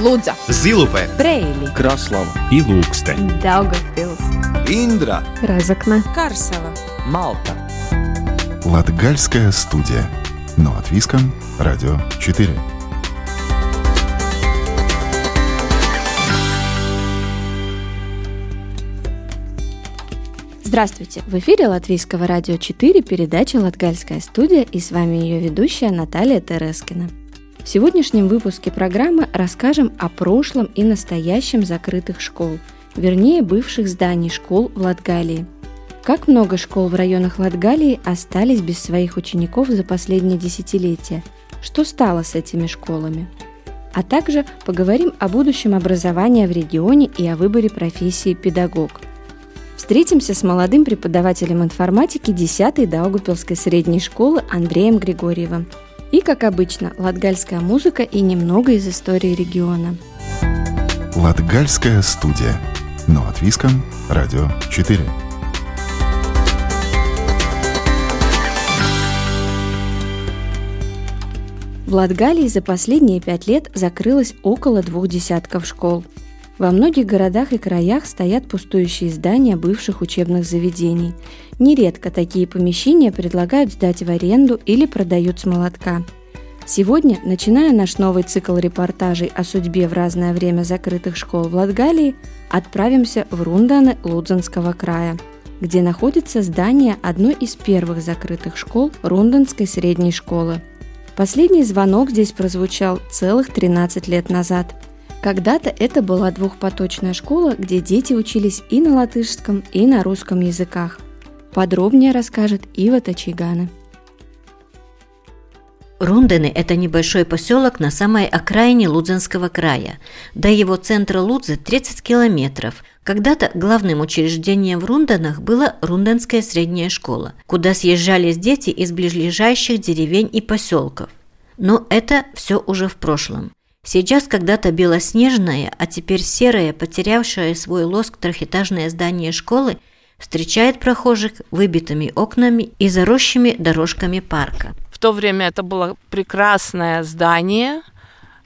Лудза, Зилупе, Брейли, Краслава и Лукстен. Даугавпилс, Индра, Разокна, Карсела. Малта. Латгальская студия. Но от Виском, Радио 4. Здравствуйте! В эфире Латвийского радио 4 передача «Латгальская студия» и с вами ее ведущая Наталья Терескина. В сегодняшнем выпуске программы расскажем о прошлом и настоящем закрытых школ, вернее бывших зданий школ в Латгалии. Как много школ в районах Латгалии остались без своих учеников за последние десятилетия? Что стало с этими школами? А также поговорим о будущем образования в регионе и о выборе профессии педагог – Встретимся с молодым преподавателем информатики 10-й Даугупилской средней школы Андреем Григорьевым. И, как обычно, латгальская музыка и немного из истории региона. Латгальская студия. Но от Виском, Радио 4. В Латгалии за последние пять лет закрылось около двух десятков школ. Во многих городах и краях стоят пустующие здания бывших учебных заведений. Нередко такие помещения предлагают сдать в аренду или продают с молотка. Сегодня, начиная наш новый цикл репортажей о судьбе в разное время закрытых школ в Латгалии, отправимся в Рунданы Лудзенского края, где находится здание одной из первых закрытых школ Рунданской средней школы. Последний звонок здесь прозвучал целых 13 лет назад – когда-то это была двухпоточная школа, где дети учились и на латышском, и на русском языках. Подробнее расскажет Ива Тачигана. Рундены – это небольшой поселок на самой окраине Лудзенского края. До его центра Лудзы 30 километров. Когда-то главным учреждением в Рунденах была Рунденская средняя школа, куда съезжались дети из ближайших деревень и поселков. Но это все уже в прошлом. Сейчас когда-то белоснежное, а теперь серое, потерявшее свой лоск трехэтажное здание школы встречает прохожих выбитыми окнами и заросшими дорожками парка. В то время это было прекрасное здание,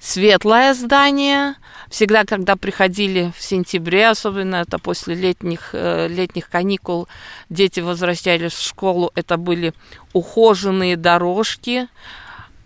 светлое здание. Всегда, когда приходили в сентябре, особенно это после летних, э, летних каникул, дети возвращались в школу, это были ухоженные дорожки,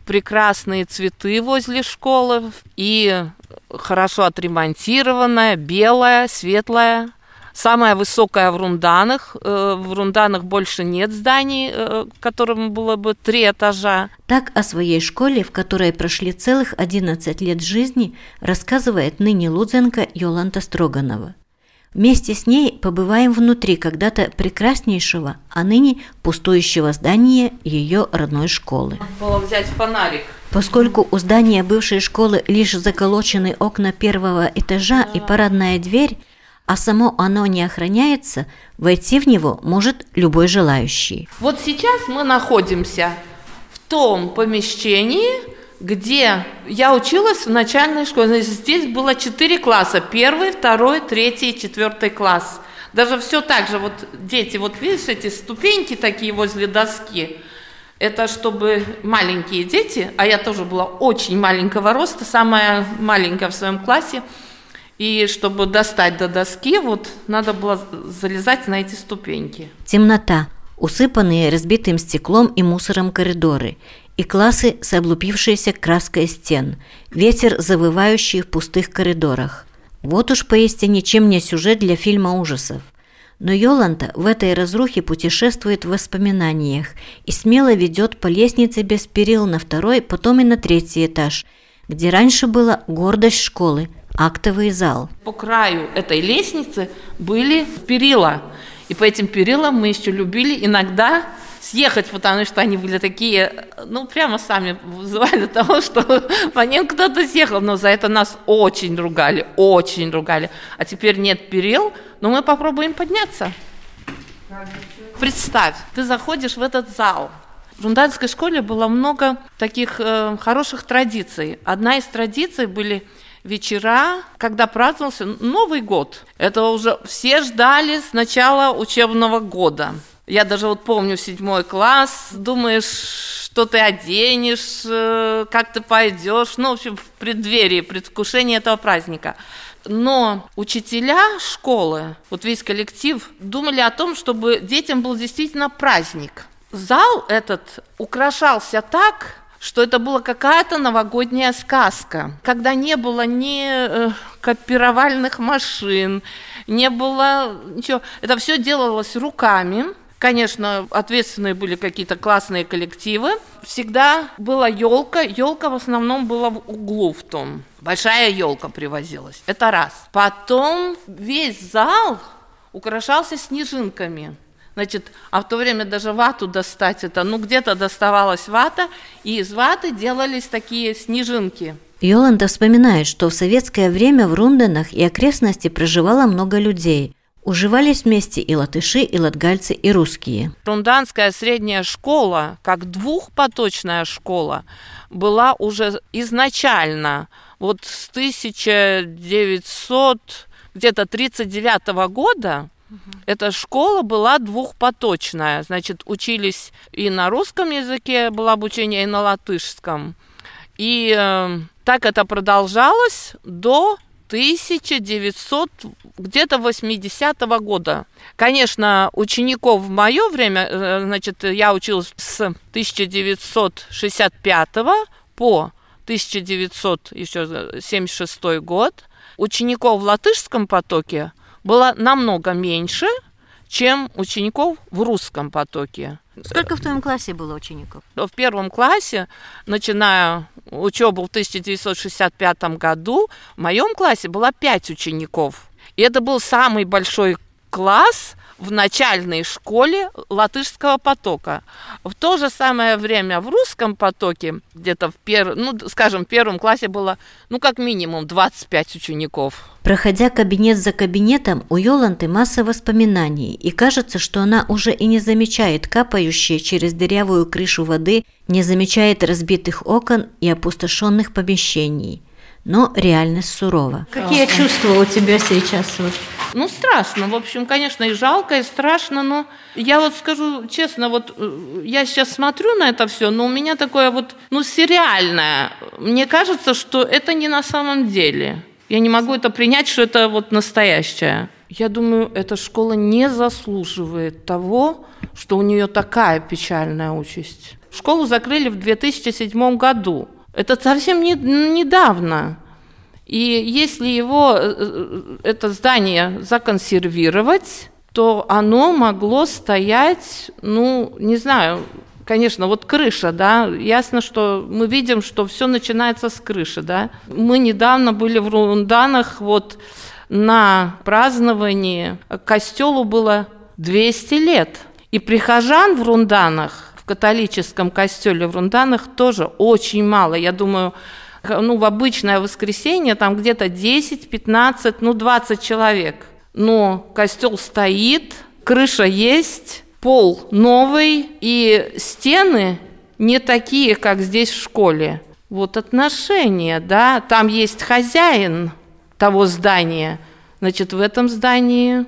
прекрасные цветы возле школы и хорошо отремонтированная, белая, светлая. Самая высокая в Рунданах. Э, в Рунданах больше нет зданий, э, которым было бы три этажа. Так о своей школе, в которой прошли целых 11 лет жизни, рассказывает ныне Лудзенко Йоланта Строганова. Вместе с ней побываем внутри когда-то прекраснейшего, а ныне пустующего здания ее родной школы. Было взять фонарик. Поскольку у здания бывшей школы лишь заколочены окна первого этажа и парадная дверь, а само оно не охраняется, войти в него может любой желающий. Вот сейчас мы находимся в том помещении, где я училась в начальной школе. Здесь было четыре класса. Первый, второй, третий, четвертый класс. Даже все так же, вот дети, вот видишь эти ступеньки такие возле доски, это чтобы маленькие дети, а я тоже была очень маленького роста, самая маленькая в своем классе, и чтобы достать до доски, вот надо было залезать на эти ступеньки. Темнота, усыпанные разбитым стеклом и мусором коридоры, и классы с облупившейся краской стен, ветер, завывающий в пустых коридорах. Вот уж поистине чем не сюжет для фильма ужасов. Но Йоланта в этой разрухе путешествует в воспоминаниях и смело ведет по лестнице без перил на второй, потом и на третий этаж, где раньше была гордость школы – актовый зал. По краю этой лестницы были перила, и по этим перилам мы еще любили иногда съехать, потому что они были такие, ну, прямо сами вызывали того, что по ним кто-то съехал, но за это нас очень ругали, очень ругали. А теперь нет перил, но мы попробуем подняться. Представь, ты заходишь в этот зал, в Рундальской школе было много таких э, хороших традиций. Одна из традиций были вечера, когда праздновался Новый год. Это уже все ждали с начала учебного года. Я даже вот помню седьмой класс, думаешь, что ты оденешь, э, как ты пойдешь, ну, в общем, в преддверии, предвкушении этого праздника. Но учителя школы, вот весь коллектив, думали о том, чтобы детям был действительно праздник. Зал этот украшался так, что это была какая-то новогодняя сказка, когда не было ни э, копировальных машин, не было ничего. Это все делалось руками, Конечно, ответственные были какие-то классные коллективы. Всегда была елка. Елка в основном была в углу в том. Большая елка привозилась. Это раз. Потом весь зал украшался снежинками. Значит, а в то время даже вату достать это, ну где-то доставалась вата, и из ваты делались такие снежинки. Йоланда вспоминает, что в советское время в Рунденах и окрестности проживало много людей. Уживались вместе и латыши, и латгальцы, и русские. Рунданская средняя школа, как двухпоточная школа, была уже изначально, вот с 1900 где-то 39 года, Эта школа была двухпоточная, значит, учились и на русском языке было обучение, и на латышском. И э, так это продолжалось до 1900 где-то 80-го года. Конечно, учеников в мое время, э, значит, я училась с 1965 по 1976 год. Учеников в латышском потоке было намного меньше, чем учеников в русском потоке. Сколько в твоем классе было учеников? В первом классе, начиная учебу в 1965 году, в моем классе было пять учеников. И это был самый большой класс в начальной школе латышского потока. В то же самое время в русском потоке, где-то в первом, ну, скажем, в первом классе было, ну, как минимум 25 учеников. Проходя кабинет за кабинетом, у Йоланты масса воспоминаний, и кажется, что она уже и не замечает капающие через дырявую крышу воды, не замечает разбитых окон и опустошенных помещений. Но реальность сурова. Какие чувства у тебя сейчас? Вот? Ну, страшно, в общем, конечно, и жалко, и страшно, но я вот скажу честно, вот э, я сейчас смотрю на это все, но у меня такое вот, ну, сериальное. Мне кажется, что это не на самом деле. Я не могу это принять, что это вот настоящее. Я думаю, эта школа не заслуживает того, что у нее такая печальная участь. Школу закрыли в 2007 году. Это совсем не, недавно. И если его, э, э, это здание законсервировать, то оно могло стоять, ну, не знаю, конечно, вот крыша, да, ясно, что мы видим, что все начинается с крыши, да. Мы недавно были в Рунданах, вот на праздновании костелу было 200 лет. И прихожан в Рунданах, католическом костеле в Рунданах тоже очень мало. Я думаю, ну, в обычное воскресенье там где-то 10, 15, ну, 20 человек. Но костел стоит, крыша есть, пол новый, и стены не такие, как здесь в школе. Вот отношения, да, там есть хозяин того здания, значит, в этом здании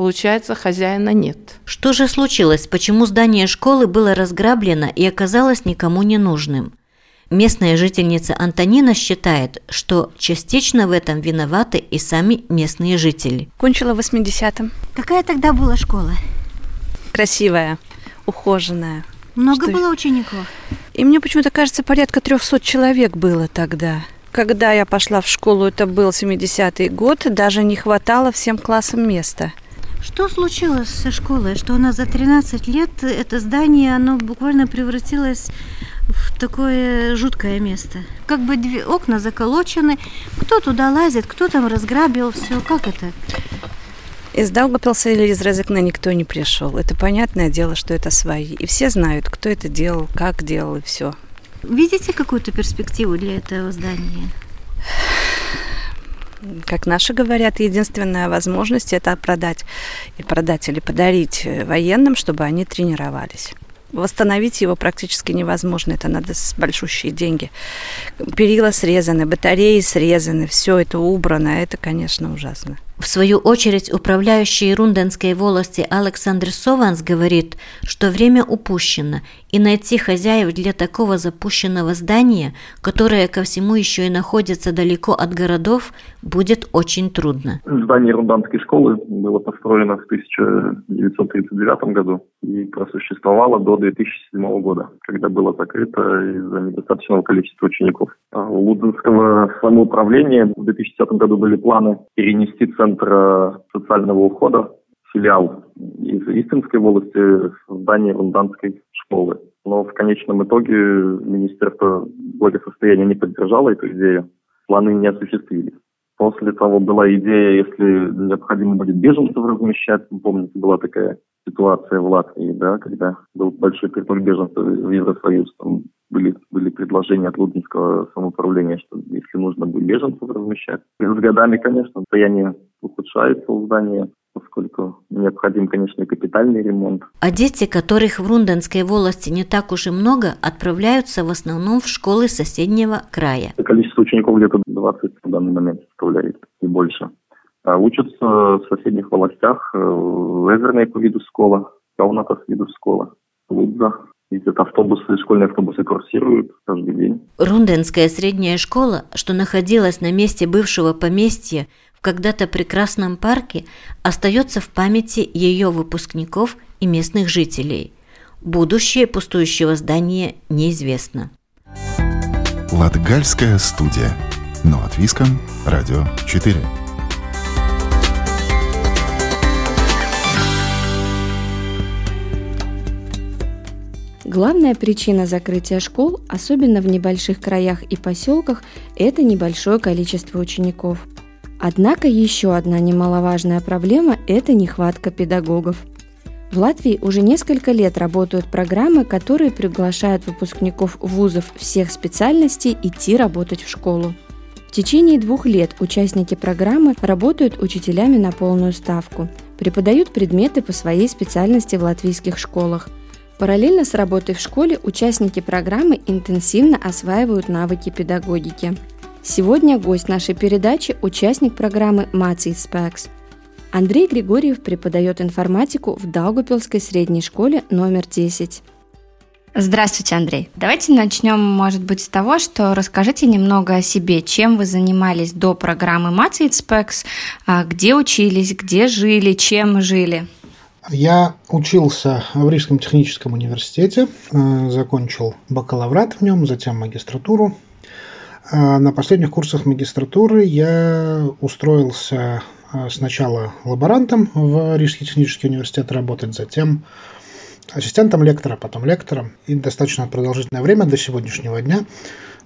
Получается, хозяина нет. Что же случилось? Почему здание школы было разграблено и оказалось никому не нужным? Местная жительница Антонина считает, что частично в этом виноваты и сами местные жители. Кончила в 80-м. Какая тогда была школа? Красивая, ухоженная. Много Что- было учеников? И мне почему-то кажется, порядка 300 человек было тогда. Когда я пошла в школу, это был 70-й год, даже не хватало всем классам места. Что случилось со школой, что она за 13 лет, это здание, оно буквально превратилось в такое жуткое место? Как бы две окна заколочены, кто туда лазит, кто там разграбил все, как это? Из Даугапилса или из Резекна никто не пришел. Это понятное дело, что это свои. И все знают, кто это делал, как делал и все. Видите какую-то перспективу для этого здания? Как наши говорят, единственная возможность это продать и продать или подарить э, военным, чтобы они тренировались. Восстановить его практически невозможно, это надо с большущие деньги. Перила срезаны, батареи срезаны, все это убрано, это, конечно, ужасно. В свою очередь, управляющий Рунденской волости Александр Сованс говорит, что время упущено, и найти хозяев для такого запущенного здания, которое ко всему еще и находится далеко от городов, будет очень трудно. Здание Рунданской школы было построено в 1939 году и просуществовало до 2007 года, когда было закрыто из-за недостаточного количества учеников. А у Лудзенского самоуправления в 2010 году были планы перенести центр Центра социального ухода, филиал из Истинской волости в здание Рунданской школы. Но в конечном итоге Министерство благосостояния не поддержало эту идею, планы не осуществились. После того была идея, если необходимо будет беженцев размещать, помните, была такая ситуация в Латвии, да, когда был большой приток беженцев в Евросоюз, там были, были предложения от Лудинского самоуправления, что если нужно будет беженцев размещать. И с годами, конечно, состояние ухудшается у здания, поскольку необходим, конечно, капитальный ремонт. А дети, которых в Рунденской волости не так уж и много, отправляются в основном в школы соседнего края. Количество учеников где-то 20 в данный момент составляет и больше. А учатся в соседних властях, в Эзерной по виду школа, Каунатас виду школа, Лудза, Ездят автобусы, школьные автобусы курсируют каждый день. Рунденская средняя школа, что находилась на месте бывшего поместья в когда-то прекрасном парке, остается в памяти ее выпускников и местных жителей. Будущее пустующего здания неизвестно. Латгальская студия. Но от Виском. Радио 4. Главная причина закрытия школ, особенно в небольших краях и поселках, это небольшое количество учеников. Однако еще одна немаловажная проблема – это нехватка педагогов. В Латвии уже несколько лет работают программы, которые приглашают выпускников вузов всех специальностей идти работать в школу. В течение двух лет участники программы работают учителями на полную ставку, преподают предметы по своей специальности в латвийских школах – Параллельно с работой в школе участники программы интенсивно осваивают навыки педагогики. Сегодня гость нашей передачи – участник программы Маций Спекс. Андрей Григорьев преподает информатику в Даугупилской средней школе номер 10. Здравствуйте, Андрей. Давайте начнем, может быть, с того, что расскажите немного о себе, чем вы занимались до программы Specs, а где учились, где жили, чем жили. Я учился в Рижском техническом университете, э, закончил бакалаврат в нем, затем магистратуру. Э, на последних курсах магистратуры я устроился э, сначала лаборантом в Рижский технический университет работать, затем ассистентом лектора, потом лектором. И достаточно продолжительное время до сегодняшнего дня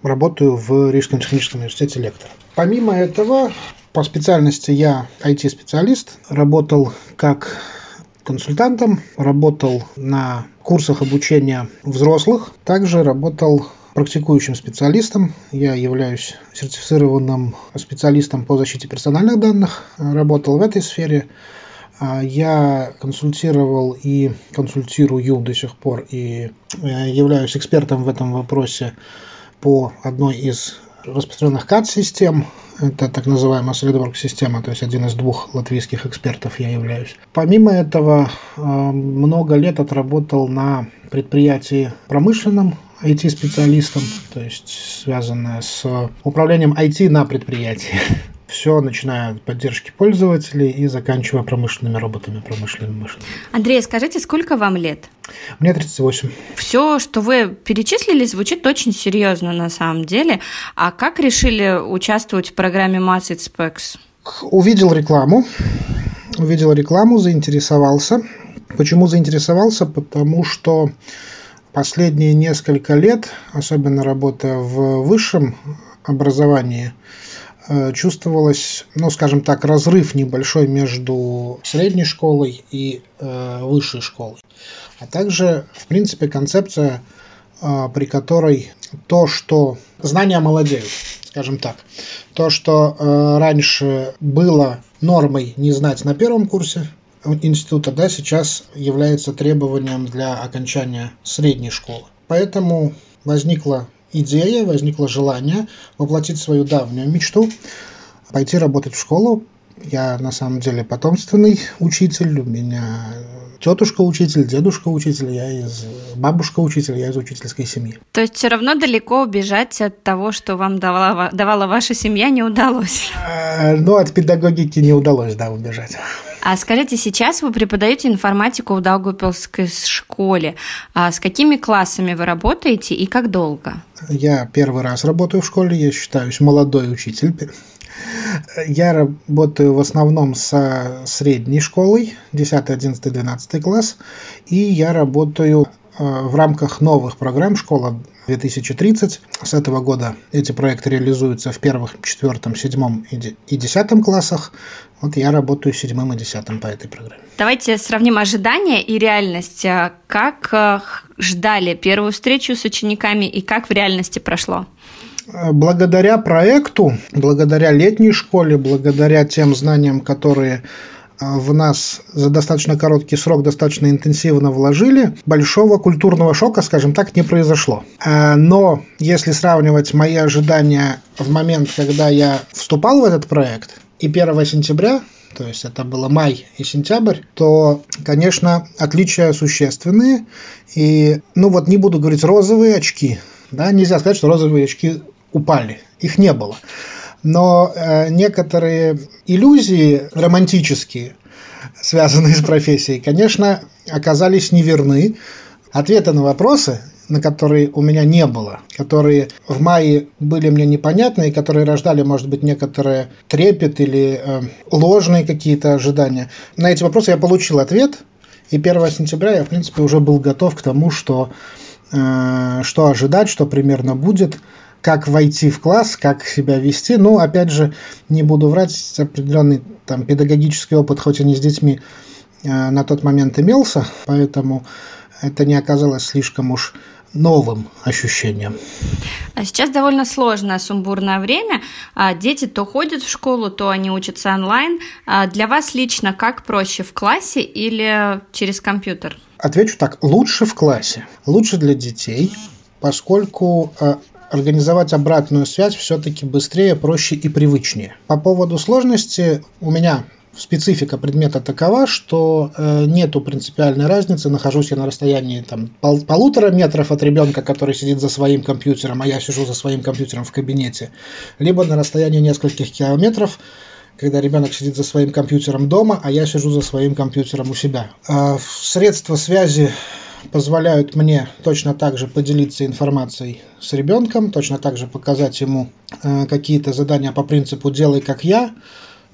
работаю в Рижском техническом университете лектором. Помимо этого, по специальности я IT-специалист, работал как консультантом, работал на курсах обучения взрослых, также работал практикующим специалистом. Я являюсь сертифицированным специалистом по защите персональных данных, работал в этой сфере. А, я консультировал и консультирую до сих пор и э, являюсь экспертом в этом вопросе по одной из распространенных CAD-систем. Это так называемая SolidWorks-система, то есть один из двух латвийских экспертов я являюсь. Помимо этого, э, много лет отработал на предприятии промышленном, IT-специалистом, то есть связанное с управлением IT на предприятии. Все, начиная от поддержки пользователей и заканчивая промышленными роботами, промышленными машинами. Андрей, скажите, сколько вам лет? Мне 38. Все, что вы перечислили, звучит очень серьезно на самом деле. А как решили участвовать в программе Massage Specs? Увидел рекламу, увидел рекламу, заинтересовался. Почему заинтересовался? Потому что последние несколько лет, особенно работая в высшем образовании, Э, чувствовалось, ну, скажем так, разрыв небольшой между средней школой и э, высшей школой. А также, в принципе, концепция, э, при которой то, что знания молодеют, скажем так, то, что э, раньше было нормой не знать на первом курсе института, да, сейчас является требованием для окончания средней школы. Поэтому возникла идея, возникло желание воплотить свою давнюю мечту, пойти работать в школу, Я на самом деле потомственный учитель, у меня тетушка учитель, дедушка учитель, я из бабушка учитель, я из учительской семьи. То есть все равно далеко убежать от того, что вам давала, давала ваша семья, не удалось? Э, ну, от педагогики не удалось, да, убежать. А скажите, сейчас вы преподаете информатику в Даугавпилской школе. А с какими классами вы работаете и как долго? Я первый раз работаю в школе, я считаюсь молодой учитель. Я работаю в основном со средней школой, 10, 11, 12 класс, и я работаю э, в рамках новых программ «Школа 2030. С этого года эти проекты реализуются в первых, четвертом, седьмом и десятом классах. Вот я работаю седьмым и десятым по этой программе. Давайте сравним ожидания и реальность. Как э, ждали первую встречу с учениками и как в реальности прошло? Благодаря проекту, благодаря летней школе, благодаря тем знаниям, которые а, в нас за достаточно короткий срок достаточно интенсивно вложили, большого культурного шока, скажем так, не произошло. А, но если сравнивать мои ожидания в момент, когда я вступал в этот проект, и 1 сентября, то есть это было май и сентябрь, то, конечно, отличия существенные. И, ну вот не буду говорить розовые очки, да, нельзя сказать, что розовые очки упали, их не было но э, некоторые иллюзии романтические, связанные с профессией, конечно, оказались неверны. Ответы на вопросы, на которые у меня не было, которые в мае были мне непонятны и которые рождали, может быть, некоторые трепет или э, ложные какие-то ожидания. На эти вопросы я получил ответ, и 1 сентября я, в принципе, уже был готов к тому, что, э, что ожидать, что примерно будет – как войти в класс, как себя вести. Ну, опять же, не буду врать, определенный там педагогический опыт, хоть и не с детьми, э, на тот момент имелся, поэтому это не оказалось слишком уж новым ощущением. А сейчас довольно сложное, сумбурное время. А дети то ходят в школу, то они учатся онлайн. А для вас лично как проще, в классе или через компьютер? Отвечу так, лучше в классе. Лучше для детей, поскольку э, организовать обратную связь все-таки быстрее, проще и привычнее. По поводу сложности у меня специфика предмета такова, что э, нету принципиальной разницы, нахожусь я на расстоянии там, пол, полутора метров от ребенка, который сидит за своим компьютером, а я сижу за своим компьютером в кабинете, либо на расстоянии нескольких километров, когда ребенок сидит за своим компьютером дома, а я сижу за своим компьютером у себя. Э, средства связи позволяют мне точно так же поделиться информацией с ребенком, точно так же показать ему э, какие-то задания по принципу «делай как я»,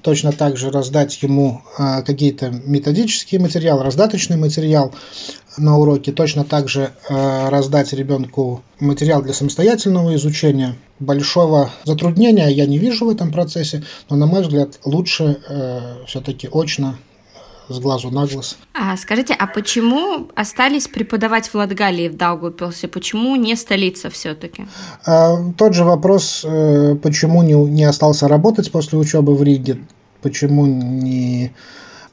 точно так же раздать ему э, какие-то методические материалы, раздаточный материал на уроке, точно так же э, раздать ребенку материал для самостоятельного изучения. Большого затруднения я не вижу в этом процессе, но, на мой взгляд, лучше все-таки очно с глазу на глаз. А скажите, а почему остались преподавать в Латгалии, в Даугавпилсе? Почему не столица все-таки? А, тот же вопрос, э, почему не, не остался работать после учебы в Риге, почему не,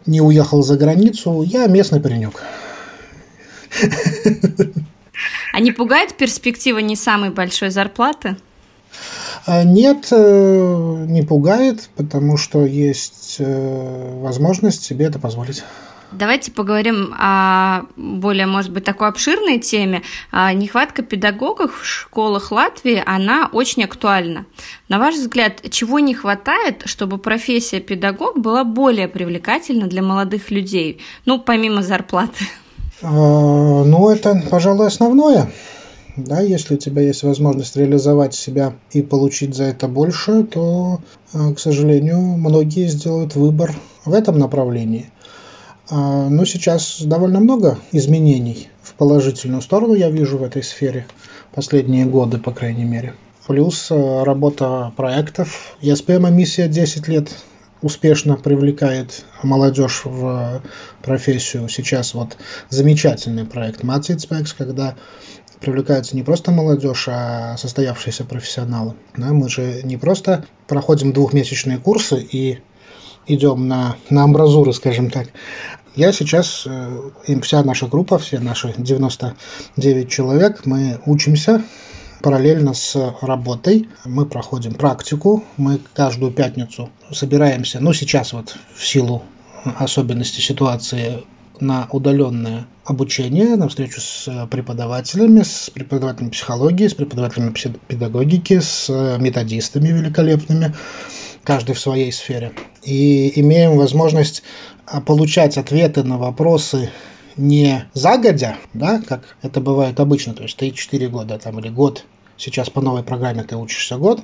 не уехал за границу. Я местный паренек. А не пугает перспектива не самой большой зарплаты? А, нет, э, не пугает, потому что есть э, возможность себе это позволить. Давайте поговорим о более, может быть, такой обширной теме. А, нехватка педагогов в школах Латвии, она очень актуальна. На ваш взгляд, чего не хватает, чтобы профессия педагог была более привлекательна для молодых людей? Ну, помимо зарплаты. А, ну, это, пожалуй, основное. Да, если у тебя есть возможность реализовать себя и получить за это больше, то, э, к сожалению, многие сделают выбор в этом направлении. А, но сейчас довольно много изменений в положительную сторону я вижу в этой сфере последние годы, по крайней мере. Плюс э, работа проектов. ЕСПМ миссия 10 лет успешно привлекает молодежь в профессию. Сейчас вот замечательный проект Matsitspeks, когда привлекается не просто молодежь, а состоявшиеся профессионалы. Да, мы же не просто проходим двухмесячные курсы и идем на, на амбразуры, скажем так. Я сейчас, э, им вся наша группа, все наши 99 человек, мы учимся параллельно с работой мы проходим практику. Мы каждую пятницу собираемся, ну сейчас вот в силу особенностей ситуации на удаленное обучение, на встречу с преподавателями, с преподавателями психологии, с преподавателями педагогики, с методистами великолепными, каждый в своей сфере. И имеем возможность получать ответы на вопросы не загодя, да, как это бывает обычно, то есть 3-4 года там, или год, сейчас по новой программе ты учишься год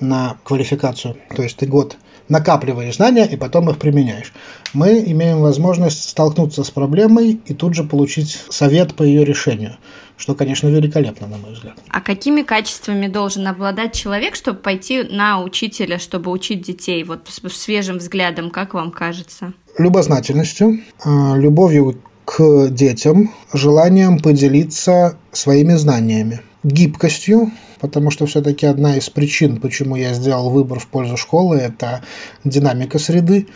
на квалификацию, то есть ты год накапливаешь знания и потом их применяешь. Мы имеем возможность столкнуться с проблемой и тут же получить совет по ее решению, что, конечно, великолепно, на мой взгляд. А какими качествами должен обладать человек, чтобы пойти на учителя, чтобы учить детей, вот с свежим взглядом, как вам кажется? Любознательностью, а, любовью к детям, желанием поделиться своими знаниями, гибкостью, потому что все-таки одна из причин, почему я сделал выбор в пользу школы, это динамика среды.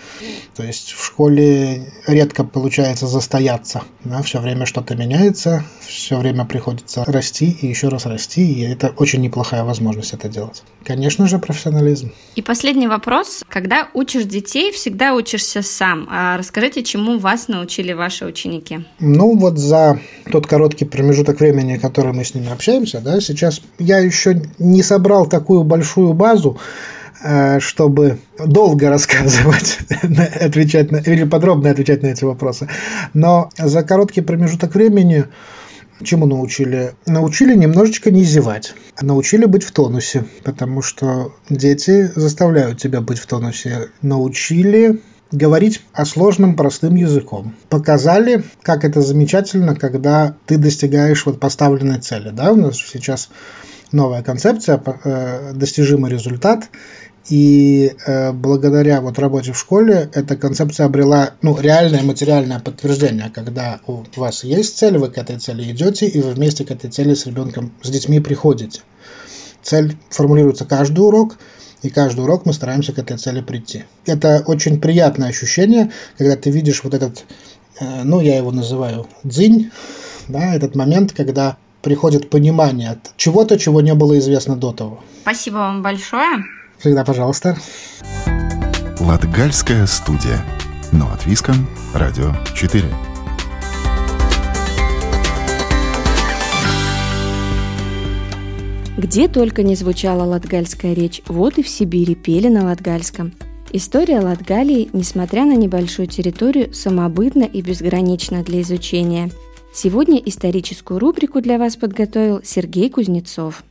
То есть в школе редко получается застояться. Да, все время что-то меняется, все время приходится расти и еще раз расти, и это очень неплохая возможность это делать. Конечно же, профессионализм. И последний вопрос. Когда учишь детей, всегда учишься сам. А расскажите, чему вас научили ваши ученики? Ну, вот за тот короткий промежуток времени, который мы с ними общаемся, да, сейчас я еще не собрал такую большую базу, э, чтобы долго рассказывать, отвечать на, или подробно отвечать на эти вопросы. Но за короткий промежуток времени чему научили? Научили немножечко не зевать. Научили быть в тонусе, потому что дети заставляют тебя быть в тонусе. Научили говорить о сложном простым языком. Показали, как это замечательно, когда ты достигаешь вот поставленной цели. Да, у нас сейчас новая концепция, э, достижимый результат. И э, благодаря вот работе в школе эта концепция обрела ну, реальное материальное подтверждение, когда у вас есть цель, вы к этой цели идете, и вы вместе к этой цели с ребенком, с детьми приходите. Цель формулируется каждый урок, и каждый урок мы стараемся к этой цели прийти. Это очень приятное ощущение, когда ты видишь вот этот, э, ну, я его называю дзинь, да, этот момент, когда приходит понимание от чего-то, чего не было известно до того. Спасибо вам большое. Всегда пожалуйста. Латгальская студия. Но от Виском. Радио 4. Где только не звучала латгальская речь, вот и в Сибири пели на латгальском. История Латгалии, несмотря на небольшую территорию, самобытна и безгранична для изучения – Сегодня историческую рубрику для вас подготовил Сергей Кузнецов.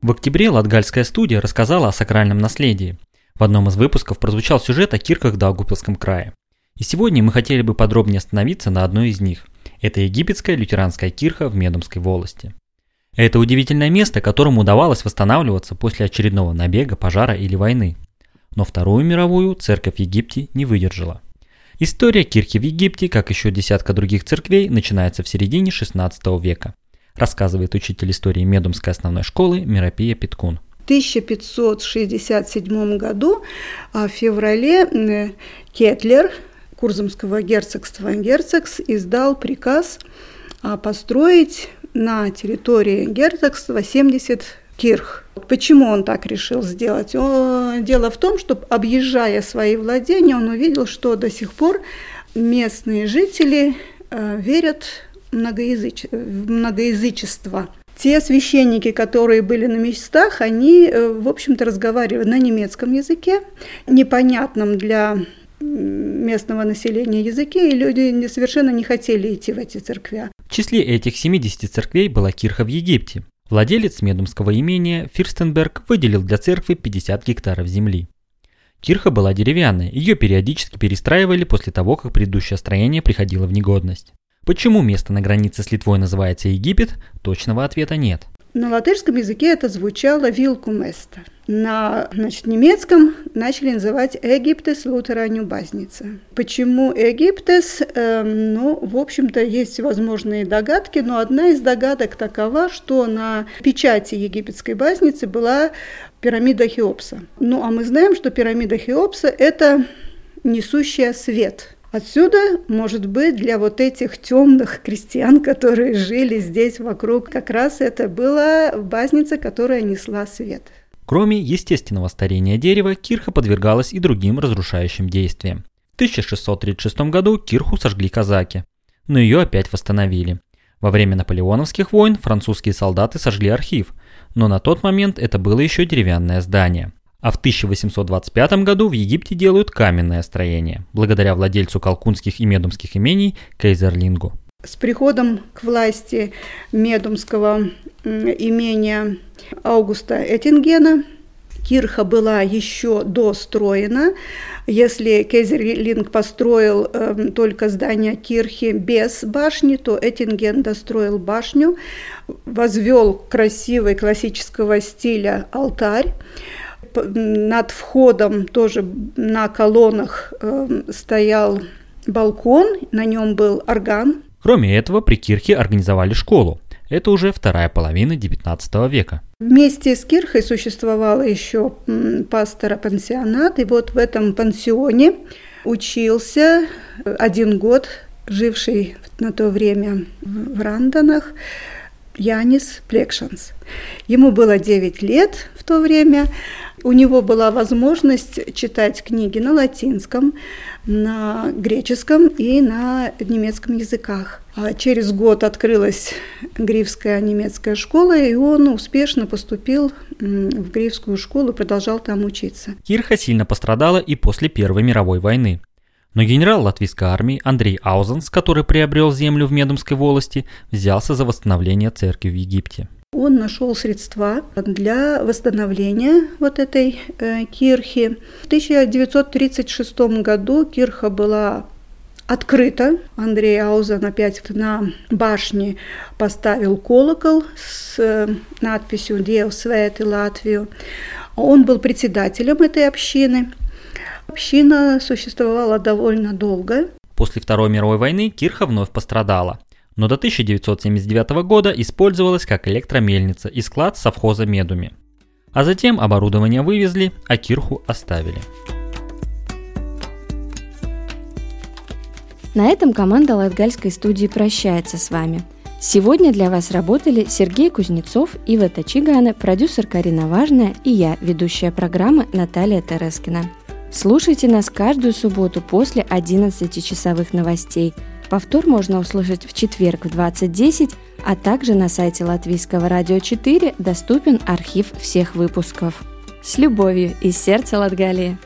В октябре Латгальская студия рассказала о сакральном наследии. В одном из выпусков прозвучал сюжет о кирках в Даугупилском крае. И сегодня мы хотели бы подробнее остановиться на одной из них. Это египетская лютеранская кирха в Медомской волости. Это удивительное место, которому удавалось восстанавливаться после очередного набега, пожара или войны. Но Вторую мировую церковь Египте не выдержала – История кирки в Египте, как еще десятка других церквей, начинается в середине 16 века, рассказывает учитель истории Медумской основной школы Миропия Питкун. В 1567 году а, в феврале Кетлер Курзамского герцогства Герцогс издал приказ а, построить на территории герцогства 70 кирх. Почему он так решил сделать? Дело в том, что объезжая свои владения, он увидел, что до сих пор местные жители э, верят в, многоязыч... в многоязычество. Те священники, которые были на местах, они, э, в общем-то, разговаривали на немецком языке, непонятном для местного населения языке, и люди совершенно не хотели идти в эти церкви. В числе этих 70 церквей была кирха в Египте. Владелец Медумского имения Фирстенберг выделил для церкви 50 гектаров земли. Кирха была деревянной, ее периодически перестраивали после того, как предыдущее строение приходило в негодность. Почему место на границе с Литвой называется Египет, точного ответа нет. На латышском языке это звучало «вилку место». На значит, немецком начали называть «Египтес лутераню базница». Почему «Египтес»? Эм, ну, в общем-то, есть возможные догадки, но одна из догадок такова, что на печати египетской базницы была пирамида Хеопса. Ну, а мы знаем, что пирамида Хеопса – это несущая свет – Отсюда, может быть, для вот этих темных крестьян, которые жили здесь вокруг, как раз это была базница, которая несла свет. Кроме естественного старения дерева, кирха подвергалась и другим разрушающим действиям. В 1636 году кирху сожгли казаки, но ее опять восстановили. Во время наполеоновских войн французские солдаты сожгли архив, но на тот момент это было еще деревянное здание. А в 1825 году в Египте делают каменное строение, благодаря владельцу колкунских и медумских имений Кейзерлингу. С приходом к власти медумского имения Аугуста Эттингена Кирха была еще достроена. Если Кезерлинг построил э, только здание Кирхи без башни, то Эттинген достроил башню, возвел красивый классического стиля алтарь. Над входом тоже на колоннах э, стоял балкон, на нем был орган. Кроме этого, при Кирхе организовали школу. Это уже вторая половина XIX века. Вместе с Кирхой существовало еще пастора-пансионат, и вот в этом пансионе учился один год живший на то время в Рандонах Янис Плекшанс. Ему было 9 лет в то время. У него была возможность читать книги на латинском, на греческом и на немецком языках. А через год открылась Грифская немецкая школа, и он успешно поступил в Грифскую школу и продолжал там учиться. Кирха сильно пострадала и после Первой мировой войны. Но генерал латвийской армии Андрей Аузенс, который приобрел землю в Медумской волости, взялся за восстановление церкви в Египте. Он нашел средства для восстановления вот этой э, кирхи. В 1936 году кирха была открыта. Андрей Аузен опять на башне поставил колокол с э, надписью «Диев Свет и Латвию». Он был председателем этой общины. Община существовала довольно долго. После Второй мировой войны Кирха вновь пострадала, но до 1979 года использовалась как электромельница и склад совхоза Медуми. А затем оборудование вывезли, а Кирху оставили. На этом команда Латгальской студии прощается с вами. Сегодня для вас работали Сергей Кузнецов, Ива Тачигана, продюсер Карина Важная и я, ведущая программы Наталья Терескина. Слушайте нас каждую субботу после 11 часовых новостей. Повтор можно услышать в четверг в 20.10, а также на сайте Латвийского радио 4 доступен архив всех выпусков. С любовью из сердца Латгалии.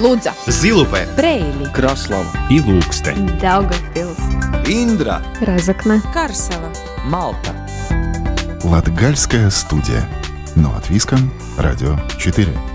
Лудза, Зилупе, Брейли, Краслава и Лукстен, Daugavpils, Индра, Разокна, Карсела, Малта. Латгальская студия. Но от Виском, Радио 4.